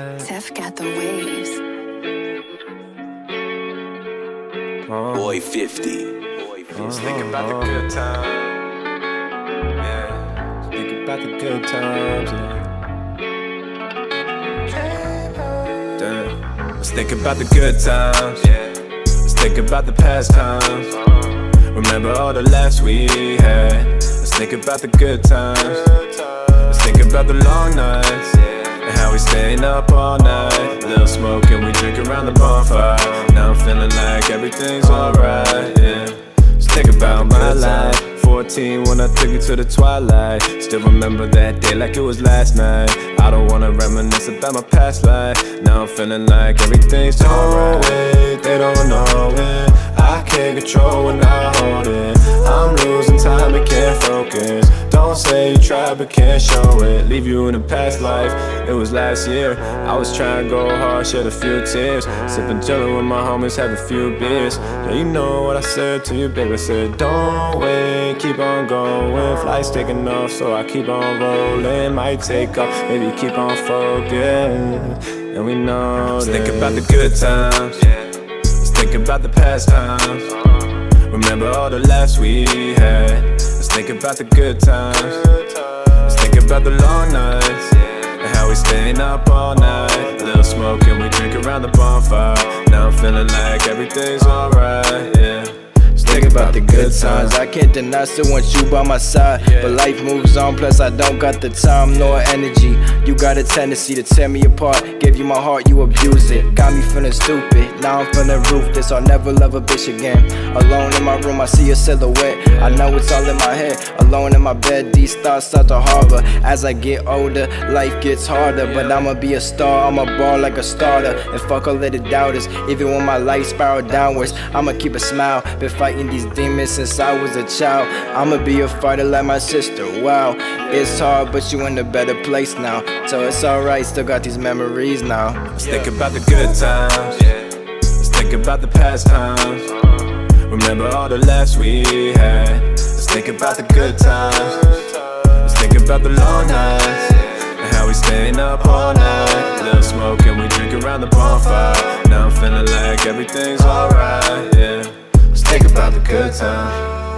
night. Tef got the waves. Uh, Boy 50. just think about the uh-huh. good times. Yeah, think about the good times. Yeah. Damn. Let's think about the good times. Yeah. Let's think about the past times. Remember all the laughs we had. Let's think about the good times. Let's think about the long nights. And how we staying up all night. Little smoke and we drink around the bonfire. Now I'm feeling like everything's alright. Yeah. About my life. 14 when I took you to the twilight. Still remember that day like it was last night. I don't wanna reminisce about my past life. Now I'm feeling like everything's alright. They don't know it. I can't control when I hold it. But can't show it. Leave you in a past life. It was last year. I was trying to go hard, shed a few tears. Sipping jello with my homies, have a few beers. Yeah, you know what I said to you, baby. I said, don't wait, keep on going. Flight's taking off, so I keep on rolling. Might take off, maybe keep on focused. And we know. Let's think about the good times. Let's think about the past times. Remember all the laughs we had. Let's think about the good times. About the long nights. And how we staying up all night. Little smoke and we drink around the bonfire. Now I'm feeling like everything's alright, yeah. Let's Think about the good times. I can't deny, still want you by my side. But life moves on, plus I don't got the time nor energy. You got a tendency to tear me apart. Gave you my heart, you abused it. Got me feeling stupid. Now I'm feeling ruthless. I'll never love a bitch again. Alone in my room, I see your silhouette. I know it's all in my head. Alone in my bed, these thoughts start to harbor. As I get older, life gets harder. But I'ma be a star, I'ma ball like a starter. And fuck all of the doubters. Even when my life spiral downwards, I'ma keep a smile. Been fighting these demons since I was a child. I'ma be a fighter like my sister. Wow, it's hard, but you in a better place now. So it's alright, still got these memories now. Let's think about the good times. Let's think about the past times. Remember all the laughs we had. Let's think about the good times. Let's think about the long nights. And how we staying up all night. Little smoke and we drink around the bonfire. Now I'm feeling like everything's alright, yeah. Let's think about the good times.